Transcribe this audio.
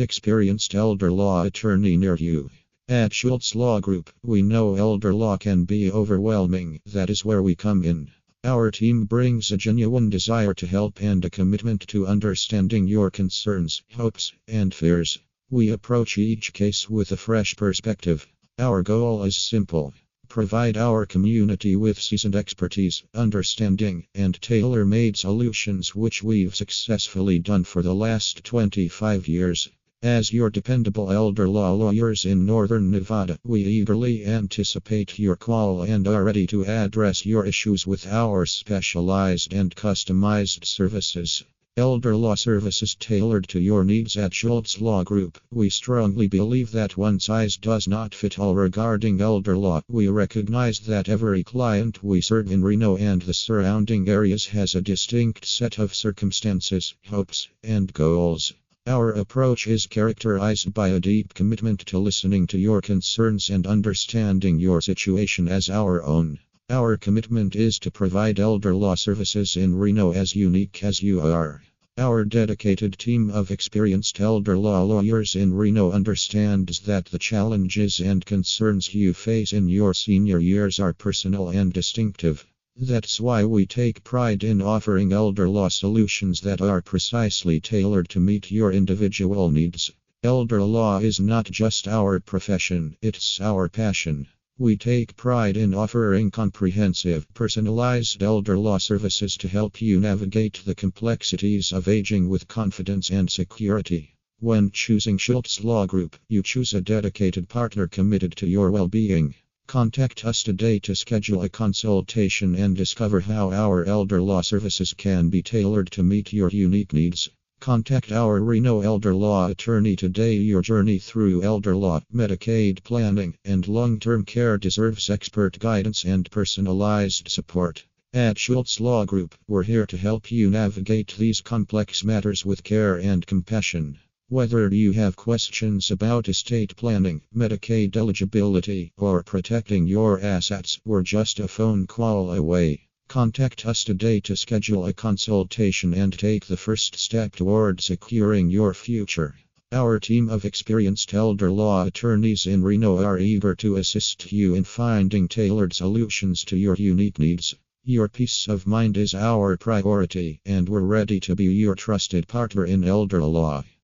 Experienced elder law attorney near you. At Schultz Law Group, we know elder law can be overwhelming. That is where we come in. Our team brings a genuine desire to help and a commitment to understanding your concerns, hopes, and fears. We approach each case with a fresh perspective. Our goal is simple provide our community with seasoned expertise, understanding, and tailor made solutions, which we've successfully done for the last 25 years. As your dependable elder law lawyers in Northern Nevada, we eagerly anticipate your call and are ready to address your issues with our specialized and customized services. Elder law services tailored to your needs at Schultz Law Group. We strongly believe that one size does not fit all regarding elder law. We recognize that every client we serve in Reno and the surrounding areas has a distinct set of circumstances, hopes, and goals. Our approach is characterized by a deep commitment to listening to your concerns and understanding your situation as our own. Our commitment is to provide elder law services in Reno as unique as you are. Our dedicated team of experienced elder law lawyers in Reno understands that the challenges and concerns you face in your senior years are personal and distinctive. That's why we take pride in offering elder law solutions that are precisely tailored to meet your individual needs. Elder law is not just our profession, it's our passion. We take pride in offering comprehensive, personalized elder law services to help you navigate the complexities of aging with confidence and security. When choosing Schultz Law Group, you choose a dedicated partner committed to your well being. Contact us today to schedule a consultation and discover how our elder law services can be tailored to meet your unique needs. Contact our Reno elder law attorney today. Your journey through elder law, Medicaid planning, and long term care deserves expert guidance and personalized support. At Schultz Law Group, we're here to help you navigate these complex matters with care and compassion. Whether you have questions about estate planning, Medicaid eligibility, or protecting your assets, we're just a phone call away. Contact us today to schedule a consultation and take the first step toward securing your future. Our team of experienced elder law attorneys in Reno are eager to assist you in finding tailored solutions to your unique needs. Your peace of mind is our priority, and we're ready to be your trusted partner in elder law.